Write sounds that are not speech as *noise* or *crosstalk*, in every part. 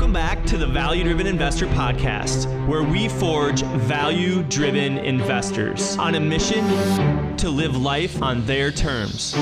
Welcome back to the Value Driven Investor Podcast, where we forge value driven investors on a mission to live life on their terms.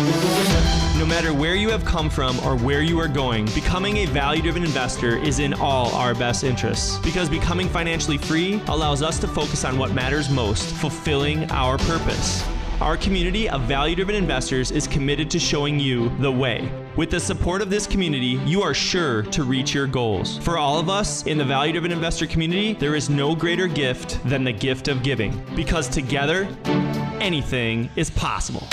No matter where you have come from or where you are going, becoming a value driven investor is in all our best interests because becoming financially free allows us to focus on what matters most, fulfilling our purpose. Our community of value driven investors is committed to showing you the way. With the support of this community, you are sure to reach your goals. For all of us in the value driven investor community, there is no greater gift than the gift of giving because together, anything is possible.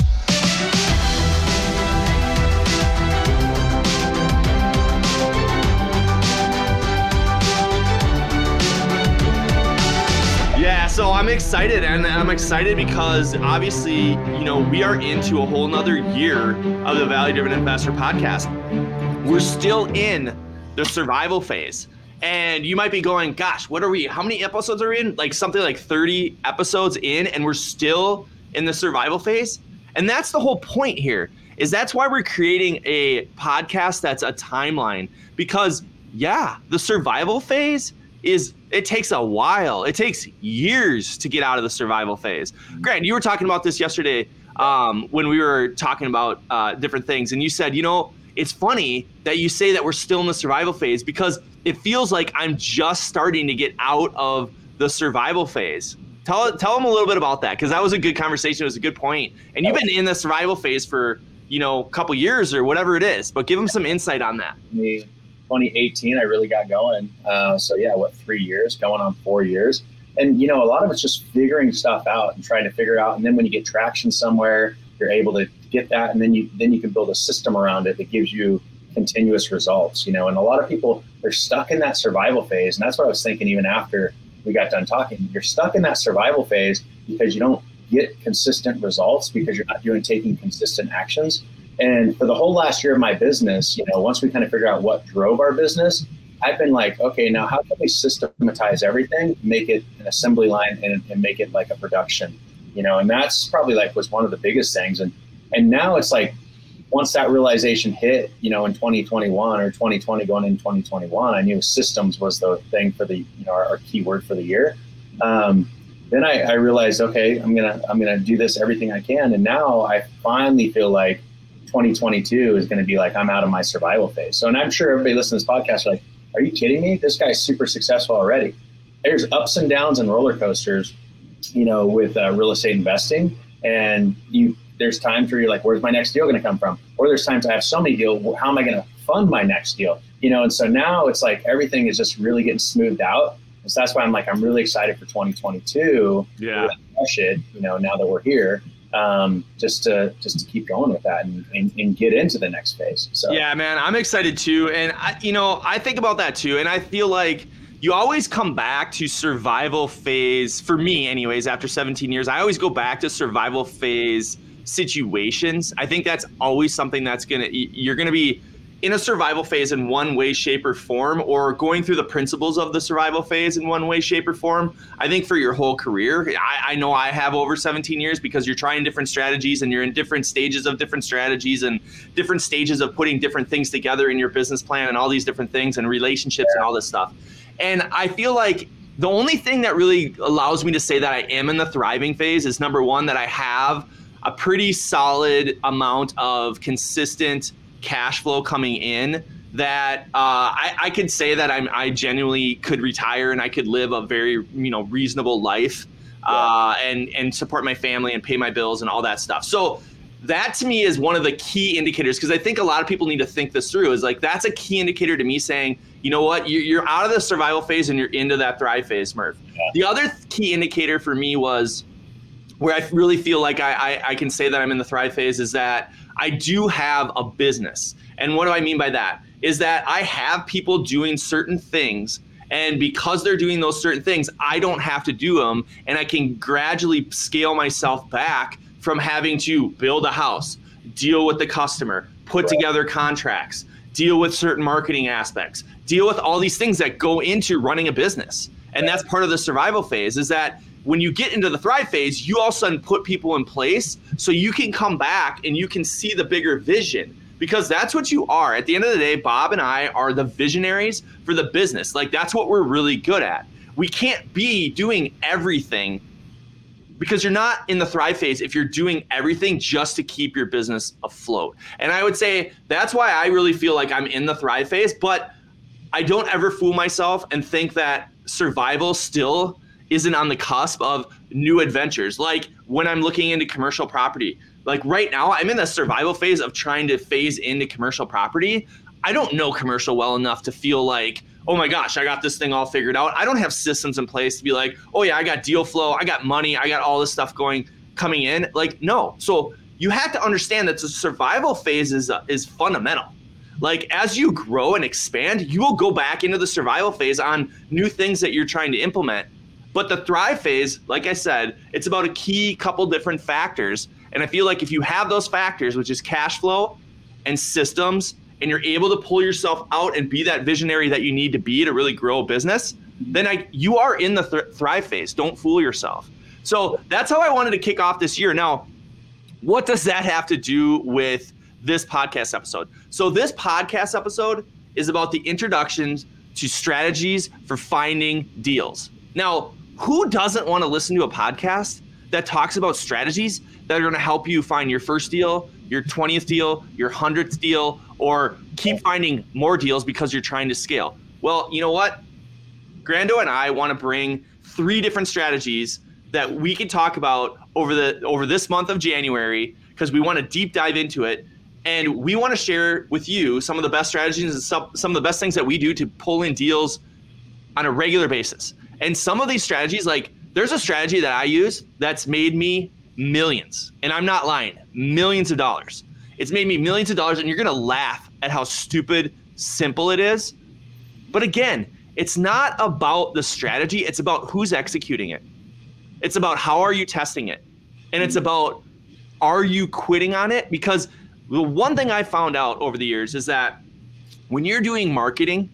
Yeah, so I'm excited, and I'm excited because obviously, you know, we are into a whole nother year of the Value Driven Investor podcast. We're still in the survival phase. And you might be going, gosh, what are we? How many episodes are we in? Like something like 30 episodes in, and we're still in the survival phase. And that's the whole point here, is that's why we're creating a podcast that's a timeline. Because yeah, the survival phase is it takes a while. It takes years to get out of the survival phase. Grant, you were talking about this yesterday um, when we were talking about uh, different things, and you said, you know, it's funny that you say that we're still in the survival phase because it feels like I'm just starting to get out of the survival phase. Tell tell them a little bit about that because that was a good conversation. It was a good point, and you've been in the survival phase for you know a couple years or whatever it is. But give them some insight on that. Me 2018, I really got going. Uh, so yeah, what three years, going on four years, and you know a lot of it's just figuring stuff out and trying to figure out. And then when you get traction somewhere, you're able to get that, and then you then you can build a system around it that gives you continuous results. You know, and a lot of people they're stuck in that survival phase, and that's what I was thinking even after we got done talking. You're stuck in that survival phase because you don't get consistent results because you're not doing taking consistent actions. And for the whole last year of my business, you know, once we kind of figure out what drove our business, I've been like, okay, now how can we systematize everything, make it an assembly line, and, and make it like a production, you know? And that's probably like was one of the biggest things. And and now it's like once that realization hit, you know, in 2021 or 2020 going into 2021, I knew systems was the thing for the you know our, our key word for the year. Um, then I, I realized, okay, I'm gonna I'm gonna do this everything I can, and now I finally feel like 2022 is going to be like I'm out of my survival phase. So, and I'm sure everybody listening to this podcast are like, "Are you kidding me? This guy's super successful already." There's ups and downs and roller coasters, you know, with uh, real estate investing, and you there's times where you're like, "Where's my next deal going to come from?" Or there's times I have so many deals. How am I going to fund my next deal? You know, and so now it's like everything is just really getting smoothed out. So that's why I'm like, I'm really excited for 2022. Yeah. Push it, you know, now that we're here um, just to just to keep going with that and, and, and, get into the next phase. So yeah, man, I'm excited too, and I, you know I think about that too, and I feel like you always come back to survival phase for me, anyways. After 17 years, I always go back to survival phase situations. I think that's always something that's gonna you're gonna be in a survival phase in one way, shape, or form, or going through the principles of the survival phase in one way, shape, or form, I think for your whole career, I, I, know I have over 17 years because you're trying different strategies and you're in different stages of different strategies and different stages of putting different things together in your business plan and all these different things and relationships yeah. and all this stuff. And I feel like the only thing that really allows me to say that I am in the thriving phase is number one, that I have a pretty solid amount of consistent cash flow coming in that uh, I, I, could say that I'm, I genuinely could retire and I could live a very you know reasonable life uh, and and support my family and pay my bills and all that stuff. So that to me is one of the key indicators because I think a lot of people need to think this through. Is like that's a key indicator to me saying, you know what, you're out of the survival phase and you're into that thrive phase, Murph. Yeah. The other key indicator for me was where I really feel like I, I, I can say that I'm in the thrive phase is that I do have a business. And what do I mean by that? Is that I have people doing certain things and because they're doing those certain things, I don't have to do them. And I can gradually scale myself back from having to build a house, deal with the customer, put right. together contracts, deal with certain marketing aspects, deal with all these things that go into running a business. And that's part of the survival phase is that when you get into the thrive phase, you all of a sudden put people in place so you can come back and you can see the bigger vision. because that's what you are. At the end of the day, Bob and I are the visionaries for the business. Like that's what we're really good at. We can't be doing everything because you're not in the thrive phase if you're doing everything just to keep your business afloat. And I would say that's why I really feel like I'm in the thrive phase, but I don't ever fool myself and think that survival still isn't on the cusp of new adventures. Like when I'm looking into commercial property, like right now, I'm in the survival phase of trying to phase into commercial property. I don't know commercial well enough to feel like, oh my gosh, I got this thing all figured out. I don't have systems in place to be like, oh yeah, I got deal flow, I got money, I got all this stuff going coming in. Like no. So you have to understand that the survival phase is uh, is fundamental. Like as you grow and expand, you will go back into the survival phase on new things that you're trying to implement. But the thrive phase, like I said, it's about a key couple different factors. And I feel like if you have those factors, which is cash flow and systems, and you're able to pull yourself out and be that visionary that you need to be to really grow a business, then I, you are in the th- thrive phase. Don't fool yourself. So that's how I wanted to kick off this year. Now, what does that have to do with this podcast episode? So, this podcast episode is about the introductions to strategies for finding deals. Now, who doesn't want to listen to a podcast that talks about strategies that are going to help you find your first deal, your 20th deal, your 100th deal, or keep finding more deals because you're trying to scale? Well, you know what? Grando and I want to bring three different strategies that we can talk about over the over this month of January because we want to deep dive into it and we want to share with you some of the best strategies and some, some of the best things that we do to pull in deals on a regular basis. And some of these strategies, like there's a strategy that I use that's made me millions. And I'm not lying, millions of dollars. It's made me millions of dollars, and you're gonna laugh at how stupid simple it is. But again, it's not about the strategy, it's about who's executing it. It's about how are you testing it? And it's about are you quitting on it? Because the one thing I found out over the years is that when you're doing marketing,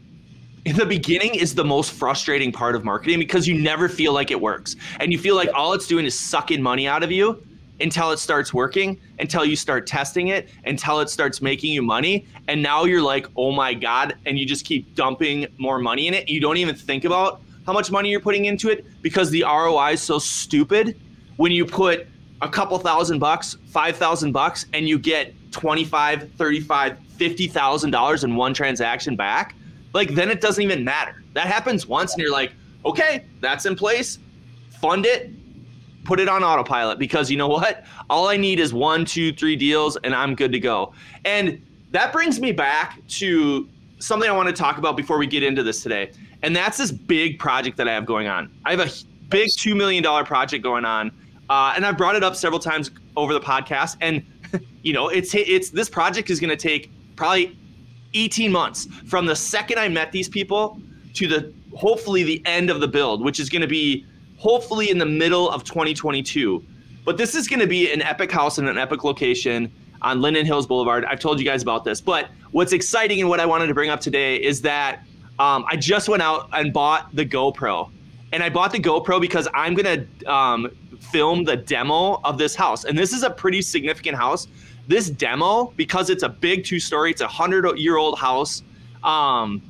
in the beginning is the most frustrating part of marketing because you never feel like it works. And you feel like all it's doing is sucking money out of you until it starts working, until you start testing it, until it starts making you money. And now you're like, oh my God. And you just keep dumping more money in it. You don't even think about how much money you're putting into it because the ROI is so stupid when you put a couple thousand bucks, 5,000 bucks, and you get 25, 35, $50,000 in one transaction back like then it doesn't even matter. That happens once, and you're like, okay, that's in place. Fund it, put it on autopilot because you know what? All I need is one, two, three deals, and I'm good to go. And that brings me back to something I want to talk about before we get into this today. And that's this big project that I have going on. I have a big $2 million project going on. Uh, and I've brought it up several times over the podcast. And, *laughs* you know, it's, it's this project is going to take probably 18 months from the second I met these people to the hopefully the end of the build, which is going to be hopefully in the middle of 2022. But this is going to be an epic house in an epic location on Linden Hills Boulevard. I've told you guys about this, but what's exciting and what I wanted to bring up today is that um, I just went out and bought the GoPro, and I bought the GoPro because I'm gonna um, film the demo of this house, and this is a pretty significant house this demo, because it's a big two story, it's a hundred year old house. Um,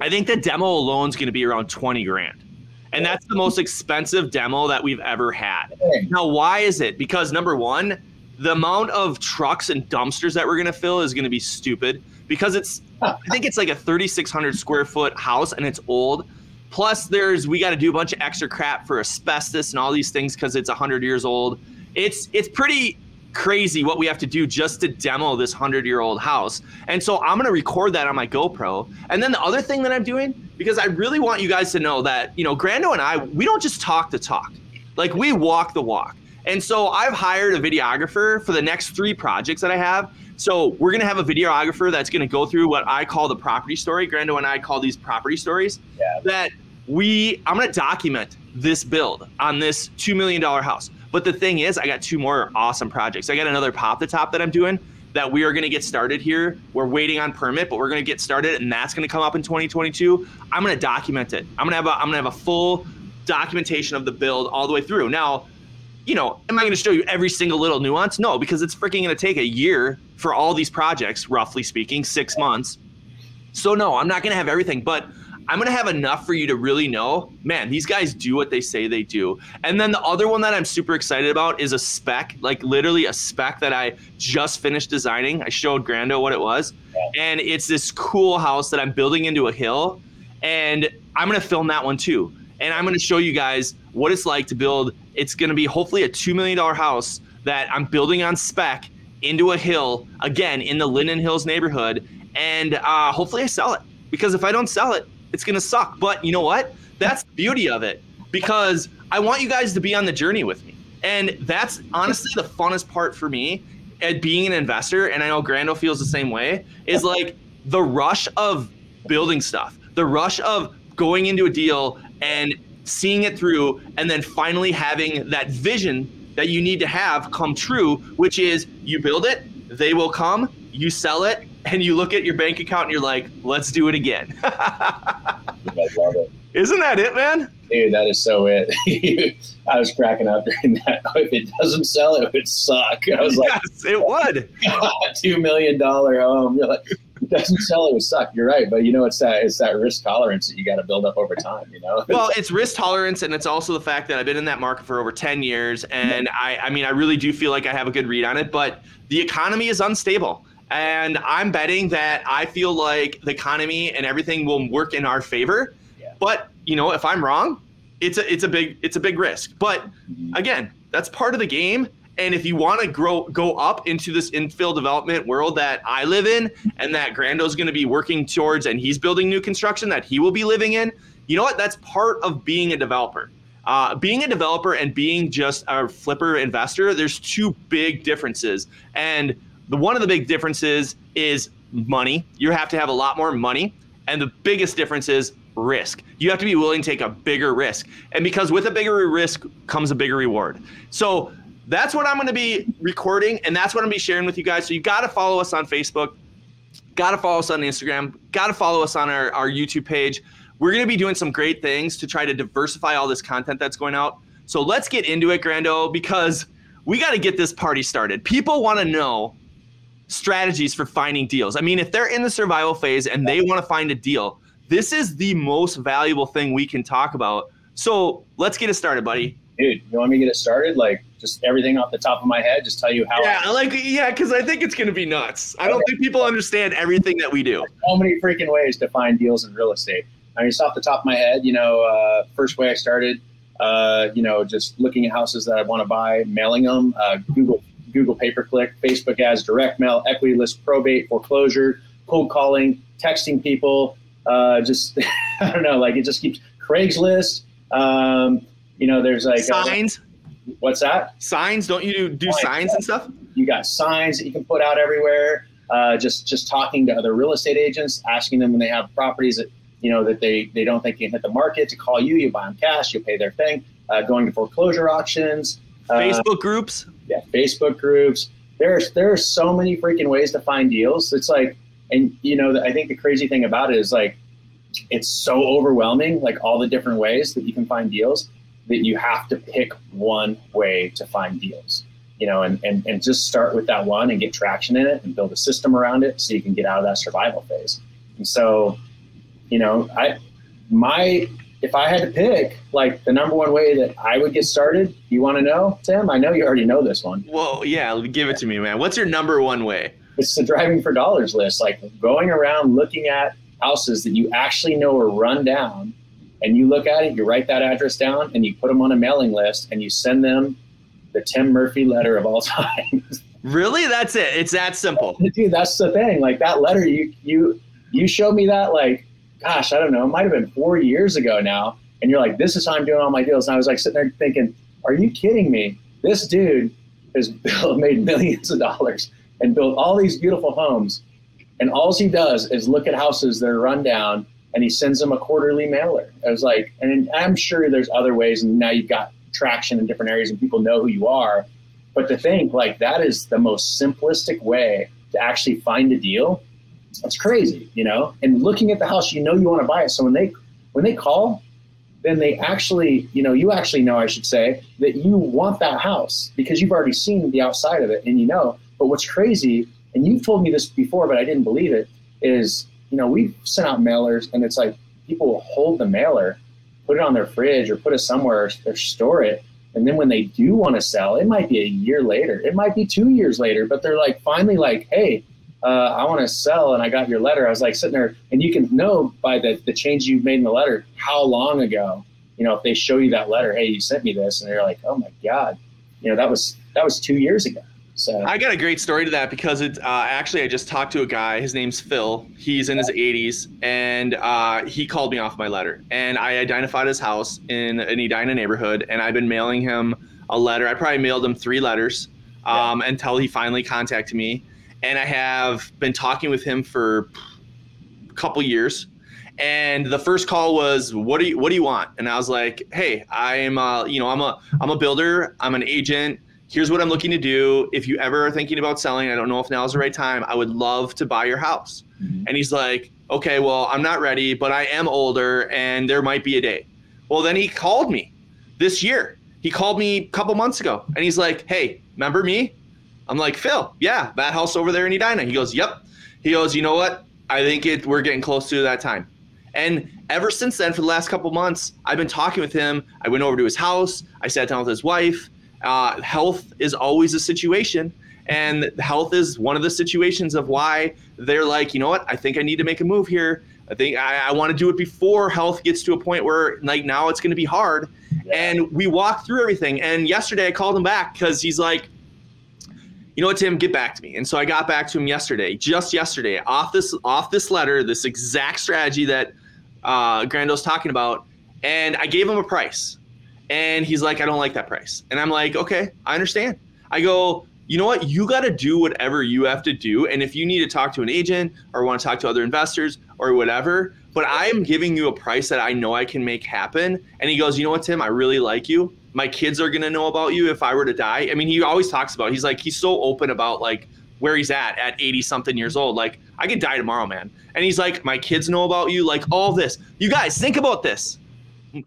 I think the demo alone is going to be around 20 grand. And that's the most expensive demo that we've ever had. Now, why is it? Because number one, the amount of trucks and dumpsters that we're going to fill is going to be stupid because it's, I think it's like a 3,600 square foot house and it's old. Plus, there's, we got to do a bunch of extra crap for asbestos and all these things because it's 100 years old. It's, it's pretty crazy what we have to do just to demo this 100 year old house. And so I'm going to record that on my GoPro. And then the other thing that I'm doing, because I really want you guys to know that, you know, Grando and I, we don't just talk the talk, like we walk the walk. And so I've hired a videographer for the next three projects that I have. So we're going to have a videographer that's going to go through what I call the property story. Grando and I call these property stories yeah. that we, I'm going to document this build on this $2 million house. But the thing is, I got two more awesome projects. I got another pop the top that I'm doing that we are going to get started here. We're waiting on permit, but we're going to get started, and that's going to come up in 2022. I'm going to document it. I'm going to have a I'm going to have a full documentation of the build all the way through. Now, you know, am I going to show you every single little nuance? No, because it's freaking going to take a year for all these projects, roughly speaking, six months. So, no, I'm not going to have everything, but I'm going to have enough for you to really know, man, these guys do what they say they do. And then the other one that I'm super excited about is a spec, like literally a spec that I just finished designing. I showed Grando what it was. And it's this cool house that I'm building into a hill. And I'm going to film that one too. And I'm going to show you guys what it's like to build. It's going to be hopefully a $2 million house that I'm building on spec into a hill, again, in the Linden Hills neighborhood. And uh, hopefully I sell it. Because if I don't sell it, it's going to suck. But you know what? That's the beauty of it because I want you guys to be on the journey with me. And that's honestly the funnest part for me at being an investor. And I know Grando feels the same way is like the rush of building stuff, the rush of going into a deal and seeing it through, and then finally having that vision that you need to have come true, which is you build it, they will come, you sell it, and you look at your bank account and you're like, let's do it again. *laughs* I love it. Isn't that it, man? Dude, that is so it. *laughs* I was cracking up during that. *laughs* If it doesn't sell, it would suck. I was like, yes, it would. two million dollar home. You're like, it doesn't sell, it would suck. You're right, but you know, it's that it's that risk tolerance that you got to build up over time. You know. Well, it's risk tolerance, and it's also the fact that I've been in that market for over ten years, and I, I mean, I really do feel like I have a good read on it. But the economy is unstable. And I'm betting that I feel like the economy and everything will work in our favor. Yeah. But you know, if I'm wrong, it's a it's a big it's a big risk. But again, that's part of the game. And if you want to grow go up into this infill development world that I live in and that Grando's going to be working towards and he's building new construction that he will be living in, you know what? That's part of being a developer. Uh, being a developer and being just a flipper investor, there's two big differences. And the one of the big differences is money. You have to have a lot more money. And the biggest difference is risk. You have to be willing to take a bigger risk. And because with a bigger risk comes a bigger reward. So that's what I'm going to be recording and that's what I'm going to be sharing with you guys. So you got to follow us on Facebook, got to follow us on Instagram, got to follow us on our, our YouTube page. We're going to be doing some great things to try to diversify all this content that's going out. So let's get into it, Grando, because we got to get this party started. People want to know strategies for finding deals. I mean, if they're in the survival phase and they want to find a deal, this is the most valuable thing we can talk about. So let's get it started, buddy. Dude, you want me to get it started? Like just everything off the top of my head, just tell you how. Yeah, I, like yeah, because I think it's gonna be nuts. I don't think people understand everything that we do. So many freaking ways to find deals in real estate. I mean, just off the top of my head, you know, uh, first way I started, uh, you know, just looking at houses that I want to buy, mailing them, uh, Google Google pay per click, Facebook ads, direct mail, equity list, probate, foreclosure, cold calling, texting people. Uh, just *laughs* I don't know, like it just keeps Craigslist. Um, you know, there's like signs. Uh, what's that? Signs? Don't you do, do signs and stuff? You got signs that you can put out everywhere. Uh, just just talking to other real estate agents, asking them when they have properties that you know that they they don't think can hit the market to call you. You buy them cash. You pay their thing. Uh, going to foreclosure auctions. Uh, Facebook groups yeah, Facebook groups. There's there are so many freaking ways to find deals. It's like, and you know, I think the crazy thing about it is like, it's so overwhelming, like all the different ways that you can find deals, that you have to pick one way to find deals. You know, and, and, and just start with that one and get traction in it and build a system around it so you can get out of that survival phase. And so, you know, I my if I had to pick, like the number one way that I would get started, you want to know, Tim? I know you already know this one. Whoa, yeah, give it to me, man. What's your number one way? It's the driving for dollars list, like going around looking at houses that you actually know are run down, and you look at it, you write that address down, and you put them on a mailing list, and you send them the Tim Murphy letter of all *laughs* time. really? That's it? It's that simple, *laughs* dude. That's the thing. Like that letter, you you you showed me that like gosh, I don't know, it might have been four years ago now. And you're like, this is how I'm doing all my deals. And I was like sitting there thinking, are you kidding me? This dude has *laughs* built, made millions of dollars and built all these beautiful homes. And all he does is look at houses that are run down and he sends them a quarterly mailer. I was like, and I'm sure there's other ways. And now you've got traction in different areas and people know who you are. But to think like that is the most simplistic way to actually find a deal that's crazy, you know. And looking at the house, you know you want to buy it. So when they when they call, then they actually, you know, you actually know, I should say, that you want that house because you've already seen the outside of it and you know. But what's crazy, and you've told me this before, but I didn't believe it, is, you know, we've sent out mailers and it's like people will hold the mailer, put it on their fridge or put it somewhere or store it. And then when they do want to sell, it might be a year later, it might be two years later, but they're like finally like, hey, uh, I want to sell and I got your letter. I was like sitting there and you can know by the, the change you've made in the letter, how long ago, you know, if they show you that letter, hey, you sent me this and they're like, oh my God, you know, that was, that was two years ago. So I got a great story to that because it uh, actually I just talked to a guy. His name's Phil. He's in his 80s, and uh, he called me off my letter. And I identified his house in an Edina neighborhood, and I've been mailing him a letter. I probably mailed him three letters um, yeah. until he finally contacted me and I have been talking with him for a couple years. And the first call was, "What do you What do you want?" And I was like, "Hey, I'm uh, you know I'm a I'm a builder. I'm an agent. Here's what I'm looking to do. If you ever are thinking about selling, I don't know if now is the right time. I would love to buy your house." Mm-hmm. And he's like, "Okay, well, I'm not ready, but I am older, and there might be a day." Well, then he called me this year. He called me a couple months ago, and he's like, "Hey, remember me? I'm like, Phil, yeah, that house over there in Edina. He goes, Yep. He goes, You know what? I think it we're getting close to that time. And ever since then, for the last couple months, I've been talking with him. I went over to his house. I sat down with his wife. Uh, health is always a situation, and health is one of the situations of why they're like, you know what? I think I need to make a move here. I think I, I want to do it before health gets to a point where like now it's going to be hard. And we walked through everything. And yesterday I called him back because he's like, you know what, Tim, get back to me. And so I got back to him yesterday, just yesterday, off this off this letter, this exact strategy that uh, Grando's talking about, and I gave him a price, and he's like, I don't like that price, and I'm like, okay, I understand. I go, you know what, you got to do whatever you have to do, and if you need to talk to an agent or want to talk to other investors or whatever, but I am giving you a price that I know I can make happen. And he goes, you know what, Tim, I really like you my kids are to know about you if I were to die. I mean, he always talks about, he's like, he's so open about like where he's at at 80 something years old. Like, I could die tomorrow, man. And he's like, my kids know about you, like all this. You guys, think about this.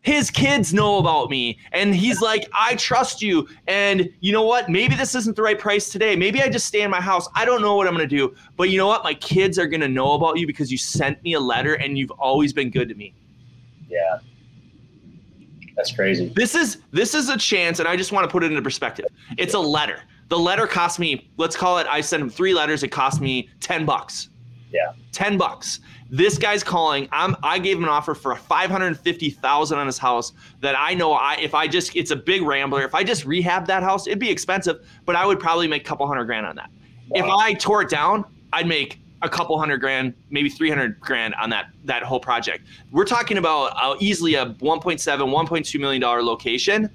His kids know about me. And he's like, I trust you. And you know what? Maybe this isn't the right price today. Maybe I just stay in my house. I don't know what I'm to do. But you know what? My kids are to know about you because you sent me a letter and you've always been good to me. Yeah. That's crazy. This is this is a chance, and I just want to put it into perspective. It's a letter. The letter cost me, let's call it, I sent him three letters. It cost me 10 bucks. Yeah. 10 bucks. This guy's calling. I'm I gave him an offer for 550,000 on his house that I know I if I just it's a big rambler. If I just rehab that house, it'd be expensive, but I would probably make a couple hundred grand on that. Wow. If I tore it down, I'd make a couple hundred grand, maybe 300 grand on that that whole project. We're talking about uh, easily a 1.7, 1.2 million dollar location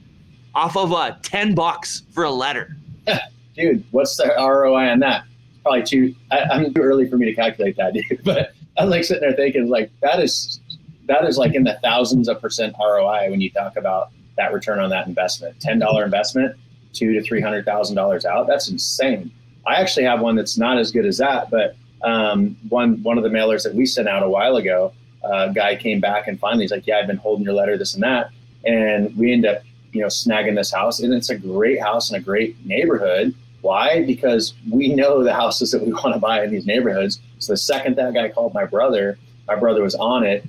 off of a 10 bucks for a letter. *laughs* dude, what's the ROI on that? Probably too. I, am too early for me to calculate that, *laughs* dude. But I'm like sitting there thinking, like that is that is like in the thousands of percent ROI when you talk about that return on that investment. Ten dollar investment, two to three hundred thousand dollars out. That's insane. I actually have one that's not as good as that, but um, one one of the mailers that we sent out a while ago, a uh, guy came back and finally he's like, "Yeah, I've been holding your letter, this and that," and we end up, you know, snagging this house, and it's a great house in a great neighborhood. Why? Because we know the houses that we want to buy in these neighborhoods. So the second that guy called my brother, my brother was on it,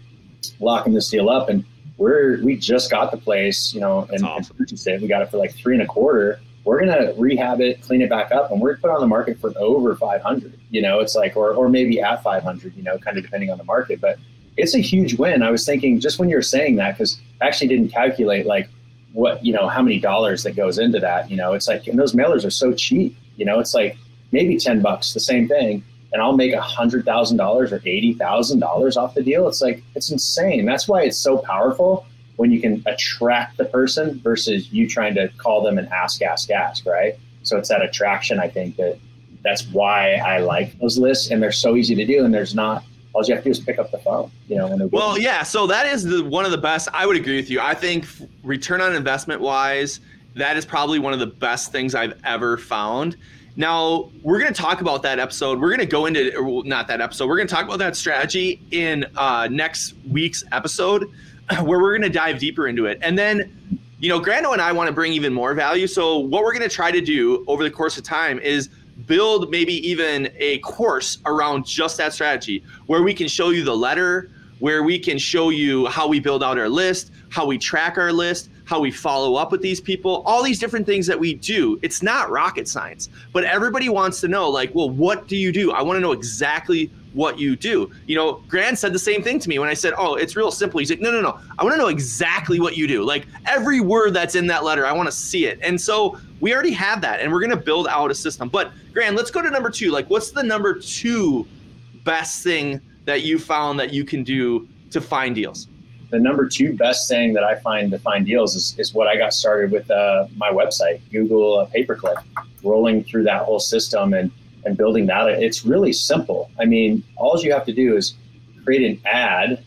locking this deal up, and we're we just got the place, you know, and, awesome. and we got it for like three and a quarter we're going to rehab it, clean it back up, and we're going to put on the market for over 500. You know, it's like, or, or maybe at 500, you know, kind of depending on the market. But it's a huge win. I was thinking just when you were saying that, because I actually didn't calculate like what, you know, how many dollars that goes into that. You know, it's like, and those mailers are so cheap. You know, it's like maybe 10 bucks, the same thing. And I'll make a hundred thousand dollars or eighty thousand dollars off the deal. It's like it's insane. That's why it's so powerful when you can attract the person versus you trying to call them and ask, ask, ask, right? So it's that attraction, I think, that that's why I like those lists and they're so easy to do and there's not all you have to do is pick up the phone, you know. well, yeah. So that is the, one of the best. I would agree with you. I think return on investment wise, that is probably one of the best things I've ever found. Now, we're going to talk about that episode. We're going to go into, well, not that episode, we're going to talk about that strategy in uh, next week's episode *clears throat* where we're going to dive deeper into it. And then, you know, Grando and I want to bring even more value. So, what we're going to try to do over the course of time is build maybe even a course around just that strategy where we can show you the letter, where we can show you how we build out our list, how we track our list, how we follow up with these people, all these different things that we do. It's not rocket science, but everybody wants to know like, well, what do you do? I want to know exactly what you do. You know, Grant said the same thing to me when I said, "Oh, it's real simple." He's like, "No, no, no. I want to know exactly what you do. Like every word that's in that letter, I want to see it." And so we already have that, and we're going to build out a system. But Grant, let's go to number two. Like, what's the number two best thing that you found that you can do to find deals? the number two best thing that I find to find deals is, is what I got started with uh, my website, Google uh, Pay Per Click, rolling through that whole system and, and building that. It's really simple. I mean, all you have to do is create an ad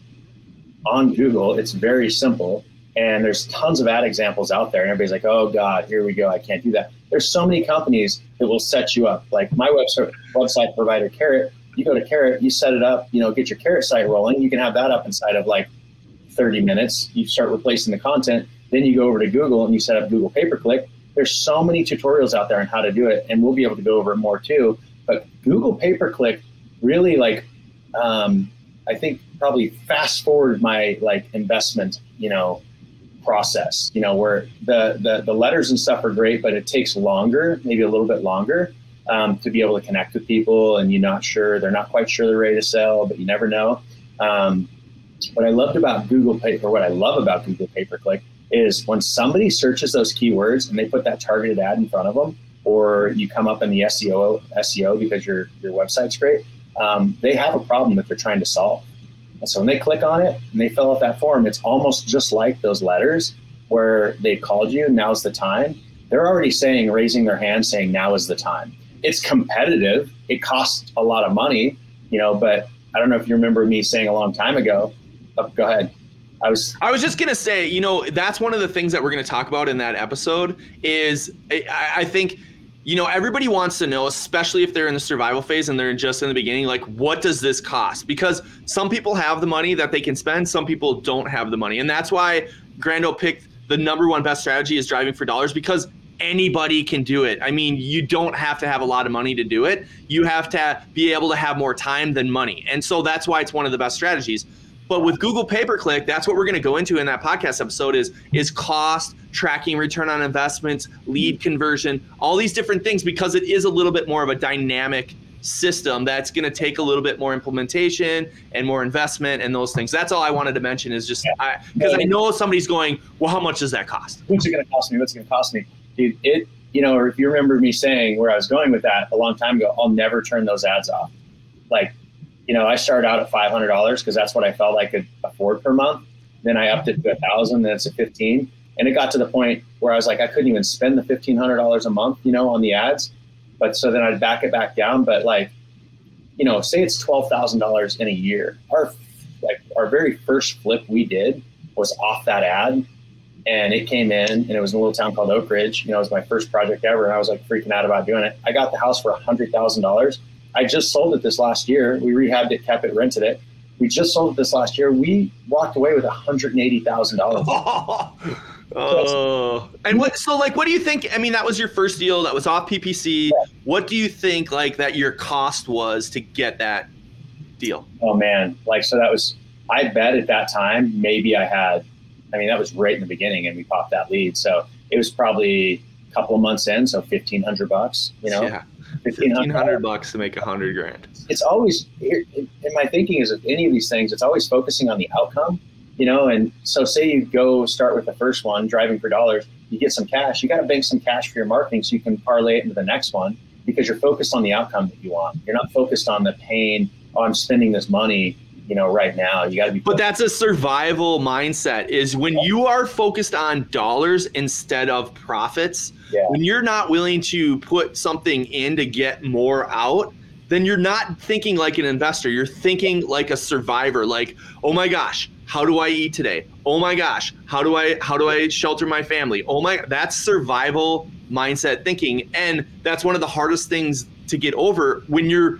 on Google. It's very simple. And there's tons of ad examples out there. And everybody's like, oh God, here we go. I can't do that. There's so many companies that will set you up. Like my website, website provider, Carrot, you go to Carrot, you set it up, you know, get your Carrot site rolling. You can have that up inside of like 30 minutes. You start replacing the content. Then you go over to Google and you set up Google pay per click. There's so many tutorials out there on how to do it, and we'll be able to go over more too. But Google pay per click really like, um, I think probably fast forward my like investment, you know, process. You know, where the the, the letters and stuff are great, but it takes longer, maybe a little bit longer. Um, to be able to connect with people and you're not sure they're not quite sure they're ready to sell but you never know um, what I loved about Google Pay, or what I love about Google Pay Per Click, is when somebody searches those keywords and they put that targeted ad in front of them, or you come up in the SEO SEO because your your website's great, um, they have a problem that they're trying to solve. And so when they click on it and they fill out that form, it's almost just like those letters where they called you. Now's the time. They're already saying, raising their hand, saying, "Now is the time." It's competitive. It costs a lot of money, you know, but I don't know if you remember me saying a long time ago Oh, go ahead. I was I was just gonna say, you know, that's one of the things that we're gonna talk about in that episode. Is I, I think you know everybody wants to know especially if they're in the survival phase and they're just in the beginning like what does this cost? Because some people have the money that they can spend some people don't have the money. And that's why grando picked the number one best strategy is driving for dollars because anybody can do it. I mean you don't have to have a lot of money to do it. You have to be able to have more time than money. And so that's why it's one of the best strategies but with Google pay per click, that's what we're going to go into in that podcast episode is is cost, tracking return on investments, lead conversion, all these different things because it is a little bit more of a dynamic system that's going to take a little bit more implementation and more investment and those things. That's all I wanted to mention is just because I, I, know somebody's going, well, how much does that cost? What's it going to cost me? What's it going to cost me? Dude, it, you know, or if you remember me saying where I was going with that a long time ago, I'll never turn those ads off. Like you know, I started out at five hundred dollars because that's what I felt I could afford per month. Then I upped it to a thousand, then it's a fifteen, and it got to the point where I was like, I couldn't even spend the fifteen hundred dollars a month, you know, on the ads. But so then I'd back it back down. But like, you know, say it's twelve thousand dollars in a year. Our like our very first flip we did was off that ad, and it came in, and it was in a little town called Oak Ridge. You know, it was my first project ever, and I was like freaking out about doing it. I got the house for a hundred thousand dollars I just sold it this last year. We rehabbed it, kept it, rented it. We just sold it this last year. We walked away with $180,000. *laughs* Oh, and what? So, like, what do you think? I mean, that was your first deal. That was off PPC. Yeah. What do you think, like, that your cost was to get that deal? Oh man, like, so that was. I bet at that time maybe I had. I mean, that was right in the beginning, and we popped that lead. So it was probably a couple of months in, so fifteen hundred bucks. You know, yeah. Fifteen hundred bucks to make a hundred grand. It's always in my thinking is of any of these things. It's always focusing on the outcome, you know. And so, say you go start with the first one, driving for dollars, you get some cash. You got to bank some cash for your marketing so you can parlay it into the next one because you're focused on the outcome that you want. You're not focused on the pain. Oh, I'm spending this money you know right now you got to be but that's a survival mindset is when you are focused on dollars instead of profits yeah. when you're not willing to put something in to get more out then you're not thinking like an investor you're thinking like a survivor like oh my gosh how do i eat today oh my gosh how do i how do i shelter my family oh my that's survival mindset thinking. And that's one of the hardest things to get over when you're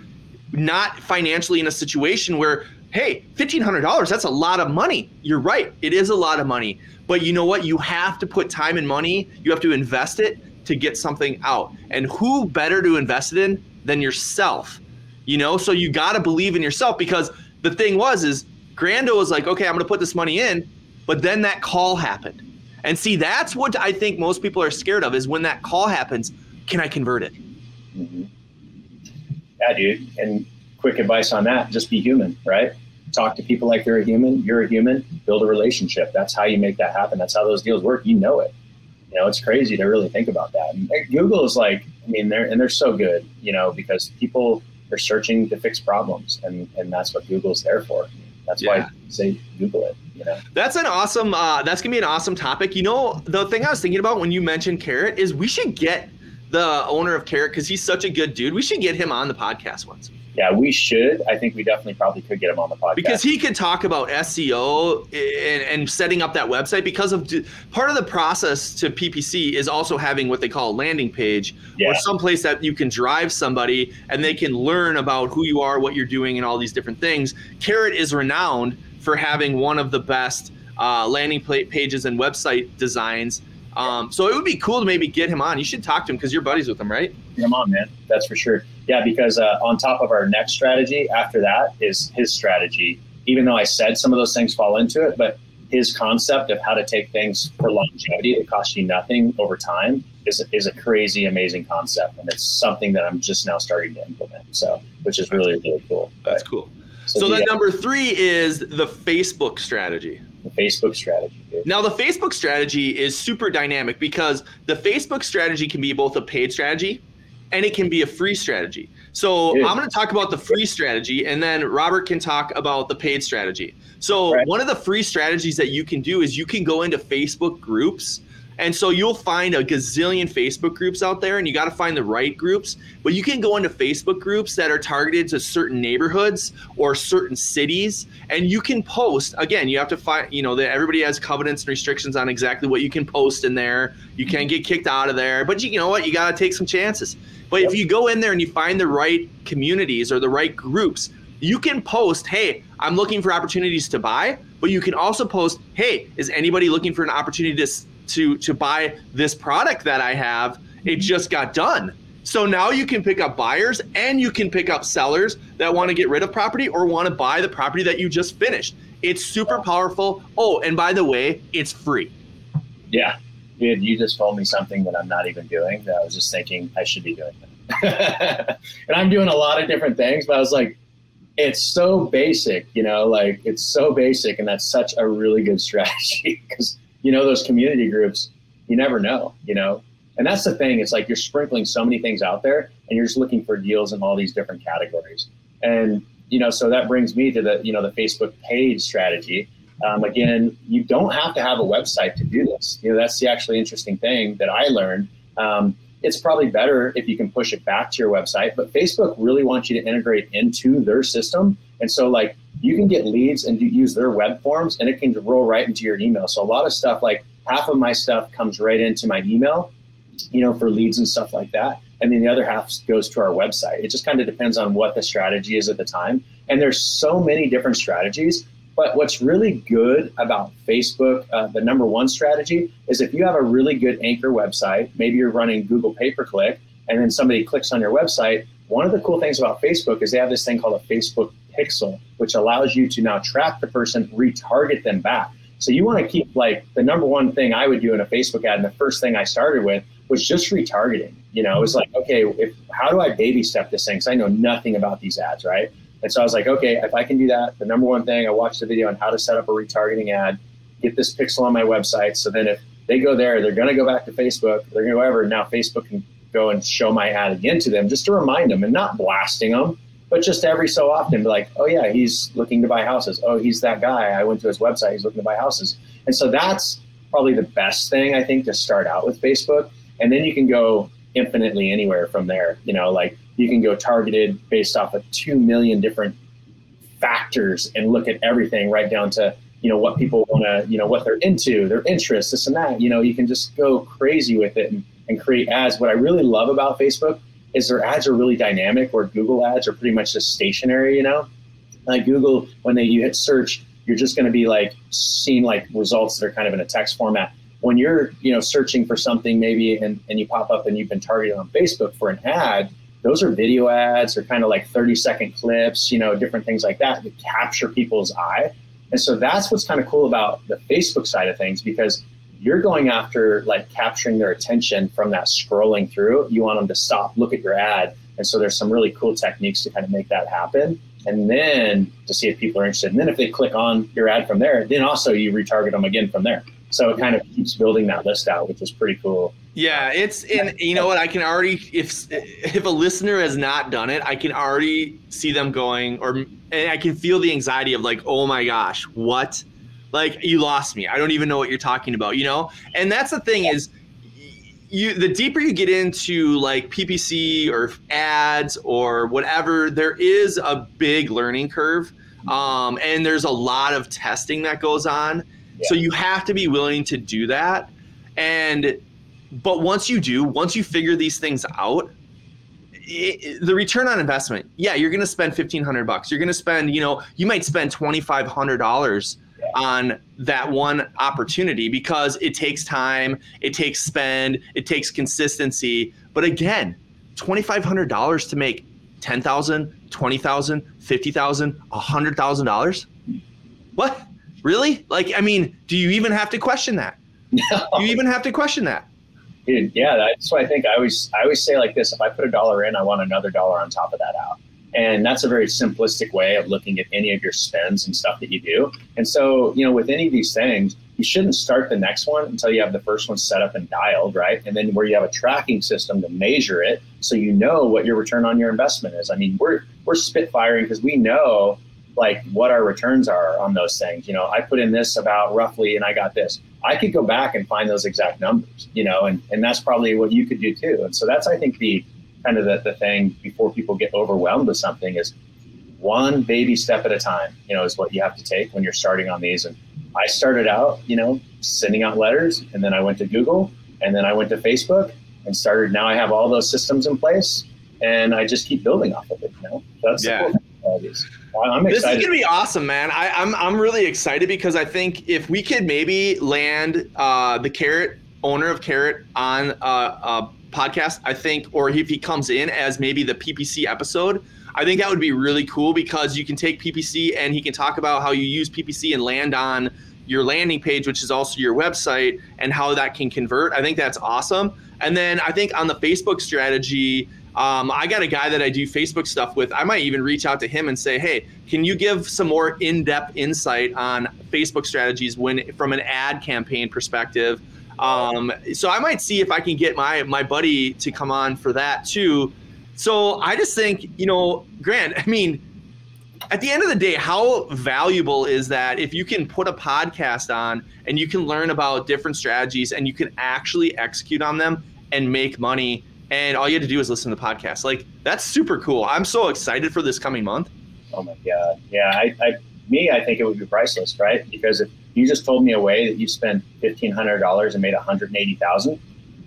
not financially in a situation where, hey, $1,500, that's a lot of money. You're right. It is a lot of money. But you know what? You have to put time and money, you have to invest it to get something out. And who better to invest it in than yourself? You know, so you got to believe in yourself because the thing was, is Grando was like, okay, I'm going to put this money in. But then that call happened. And see, that's what I think most people are scared of is when that call happens, can I convert it? Mm-hmm. Yeah, dude. And quick advice on that just be human, right? Talk to people like they're a human. You're a human. Build a relationship. That's how you make that happen. That's how those deals work. You know it. You know, it's crazy to really think about that. And Google is like, I mean, they're and they're so good, you know, because people are searching to fix problems, and and that's what Google's there for. That's yeah. why I say Google it. You know? That's an awesome. Uh, that's gonna be an awesome topic. You know, the thing I was thinking about when you mentioned Carrot is we should get the owner of Carrot because he's such a good dude. We should get him on the podcast once. Yeah, we should. I think we definitely probably could get him on the podcast because he could talk about SEO and, and setting up that website. Because of part of the process to PPC is also having what they call a landing page yeah. or someplace that you can drive somebody and they can learn about who you are, what you're doing, and all these different things. Carrot is renowned for having one of the best uh, landing pages and website designs um, so it would be cool to maybe get him on. You should talk to him because you're buddies with him, right? Get him on, man. That's for sure. Yeah, because uh, on top of our next strategy, after that is his strategy. Even though I said some of those things fall into it, but his concept of how to take things for longevity that cost you nothing over time is, is a crazy, amazing concept. And it's something that I'm just now starting to implement. So, which is really, really cool. That's cool. So, so then number three is the Facebook strategy the Facebook strategy. Dude. Now, the Facebook strategy is super dynamic because the Facebook strategy can be both a paid strategy and it can be a free strategy. So dude. I'm going to talk about the free strategy, and then Robert can talk about the paid strategy. So right. one of the free strategies that you can do is you can go into Facebook groups and so you'll find a gazillion Facebook groups out there, and you got to find the right groups. But you can go into Facebook groups that are targeted to certain neighborhoods or certain cities, and you can post. Again, you have to find, you know, that everybody has covenants and restrictions on exactly what you can post in there. You can't get kicked out of there, but you, you know what? You got to take some chances. But if you go in there and you find the right communities or the right groups, you can post, hey, I'm looking for opportunities to buy, but you can also post, hey, is anybody looking for an opportunity to to to buy this product that I have. It mm-hmm. just got done. So now you can pick up buyers and you can pick up sellers that want to get rid of property or want to buy the property that you just finished. It's super powerful. Oh, and by the way, it's free. Yeah. Dude, you just told me something that I'm not even doing that I was just thinking I should be doing. *laughs* and I'm doing a lot of different things, but I was like, it's so basic, you know, like it's so basic. And that's such a really good *laughs* strategy because you know, those community groups, you never know, you know. And that's the thing. It's like you're sprinkling so many things out there and you're just looking for deals in all these different categories. And, you know, so that brings me to the, you know, the Facebook page strategy. Um, again, you don't have to have a website to do this. You know, that's the actually interesting thing that I learned. Um, it's probably better if you can push it back to your website, but Facebook really wants you to integrate into their system. And so, like, you can get leads and use their web forms and it can roll right into your email. So a lot of stuff like half of my stuff comes right into my email, you know, for leads and stuff like that. And then the other half goes to our website. It just kind of depends on what the strategy is at the time. And there's so many different strategies. But what's really good about Facebook, uh, the number one strategy is if you have a really good anchor website, maybe you're running Google pay per click, and then somebody clicks on your website. One of the cool things about Facebook is they have this thing called a Facebook pixel, which allows you to now track the person, retarget them back. So you want to keep like the number one thing I would do in a Facebook ad, and the first thing I started with was just retargeting. You know, it was like, okay, if how do I baby step this thing? Because I know nothing about these ads, right? And so I was like, okay, if I can do that, the number one thing I watched the video on how to set up a retargeting ad, get this pixel on my website. So then if they go there, they're going to go back to Facebook. They're going to go over. Now Facebook can go and show my ad again to them just to remind them and not blasting them, but just every so often be like, oh yeah, he's looking to buy houses. Oh, he's that guy. I went to his website. He's looking to buy houses. And so that's probably the best thing I think to start out with Facebook. And then you can go infinitely anywhere from there. You know, like you can go targeted based off of 2 million different factors and look at everything right down to, you know, what people want to, you know, what they're into, their interests, this and that. You know, you can just go crazy with it. And and create ads. What I really love about Facebook is their ads are really dynamic, where Google ads are pretty much just stationary. You know, like Google, when they you hit search, you're just going to be like seeing like results that are kind of in a text format. When you're you know searching for something maybe and, and you pop up and you've been targeted on Facebook for an ad, those are video ads or kind of like 30 second clips, you know, different things like that that capture people's eye. And so that's what's kind of cool about the Facebook side of things because you're going after like capturing their attention from that scrolling through. You want them to stop, look at your ad. And so there's some really cool techniques to kind of make that happen. And then to see if people are interested. And then if they click on your ad from there, then also you retarget them again from there. So it kind of keeps building that list out, which is pretty cool. Yeah, it's and you know what I can already if if a listener has not done it, I can already see them going or and I can feel the anxiety of like, "Oh my gosh, what?" Like you lost me. I don't even know what you're talking about, you know? And that's the thing is you the deeper you get into like PPC or ads or whatever, there is a big learning curve. Um, and there's a lot of testing that goes on. Yeah. So you have to be willing to do that. And but once you do, once you figure these things out, it, the return on investment, yeah, you're going to spend 1500 bucks. You're going to spend, you know, you might spend $2500 on that one opportunity because it takes time, it takes spend, it takes consistency. But again, $2,500 to make $10,000, $20,000, $50,000, $100,000? What? Really? Like, I mean, do you even have to question that? No. You even have to question that. Dude, yeah, that's why I think I always I always say like this: if I put a dollar in, I want another dollar on top of that out. And that's a very simplistic way of looking at any of your spends and stuff that you do. And so, you know, with any of these things, you shouldn't start the next one until you have the first one set up and dialed, right? And then where you have a tracking system to measure it so you know what your return on your investment is. I mean, we're we're spitfiring because we know like what our returns are on those things. You know, I put in this about roughly and I got this. I could go back and find those exact numbers, you know, and, and that's probably what you could do too. And so that's I think the kind of the, the thing before people get overwhelmed with something is one baby step at a time, you know, is what you have to take when you're starting on these. And I started out, you know, sending out letters and then I went to Google and then I went to Facebook and started. Now I have all those systems in place and I just keep building off of it. You know, that's yeah. Cool I'm excited. This is gonna be awesome, man. I, am I'm, I'm really excited because I think if we could maybe land uh, the carrot owner of Carrot on a, uh, podcast, I think, or if he comes in as maybe the PPC episode, I think that would be really cool because you can take PPC and he can talk about how you use PPC and land on your landing page, which is also your website, and how that can convert. I think that's awesome. And then I think on the Facebook strategy, um, I got a guy that I do Facebook stuff with. I might even reach out to him and say, "Hey, can you give some more in-depth insight on Facebook strategies when from an ad campaign perspective?" Um, so I might see if I can get my my buddy to come on for that too. So I just think, you know, Grant, I mean, at the end of the day, how valuable is that if you can put a podcast on and you can learn about different strategies and you can actually execute on them and make money and all you had to do was listen to the podcast. Like that's super cool. I'm so excited for this coming month. Oh my god. Yeah, I, I me, I think it would be priceless, right? Because if you just told me a way that you spent fifteen hundred dollars and made one hundred eighty thousand,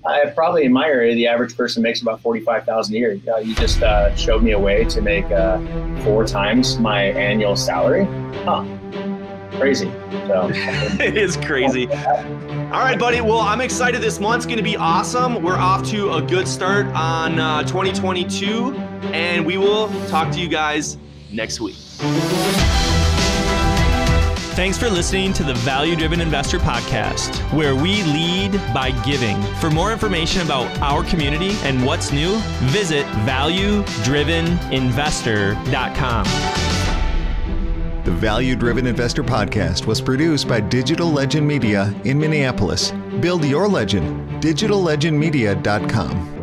I probably in my area the average person makes about forty five thousand a year. you just uh, showed me a way to make uh, four times my annual salary. Huh? Crazy. So *laughs* it is crazy. All right, buddy. Well, I'm excited. This month's going to be awesome. We're off to a good start on uh, 2022, and we will talk to you guys next week. Thanks for listening to the Value Driven Investor Podcast, where we lead by giving. For more information about our community and what's new, visit valuedriveninvestor.com. The Value Driven Investor Podcast was produced by Digital Legend Media in Minneapolis. Build your legend, digitallegendmedia.com.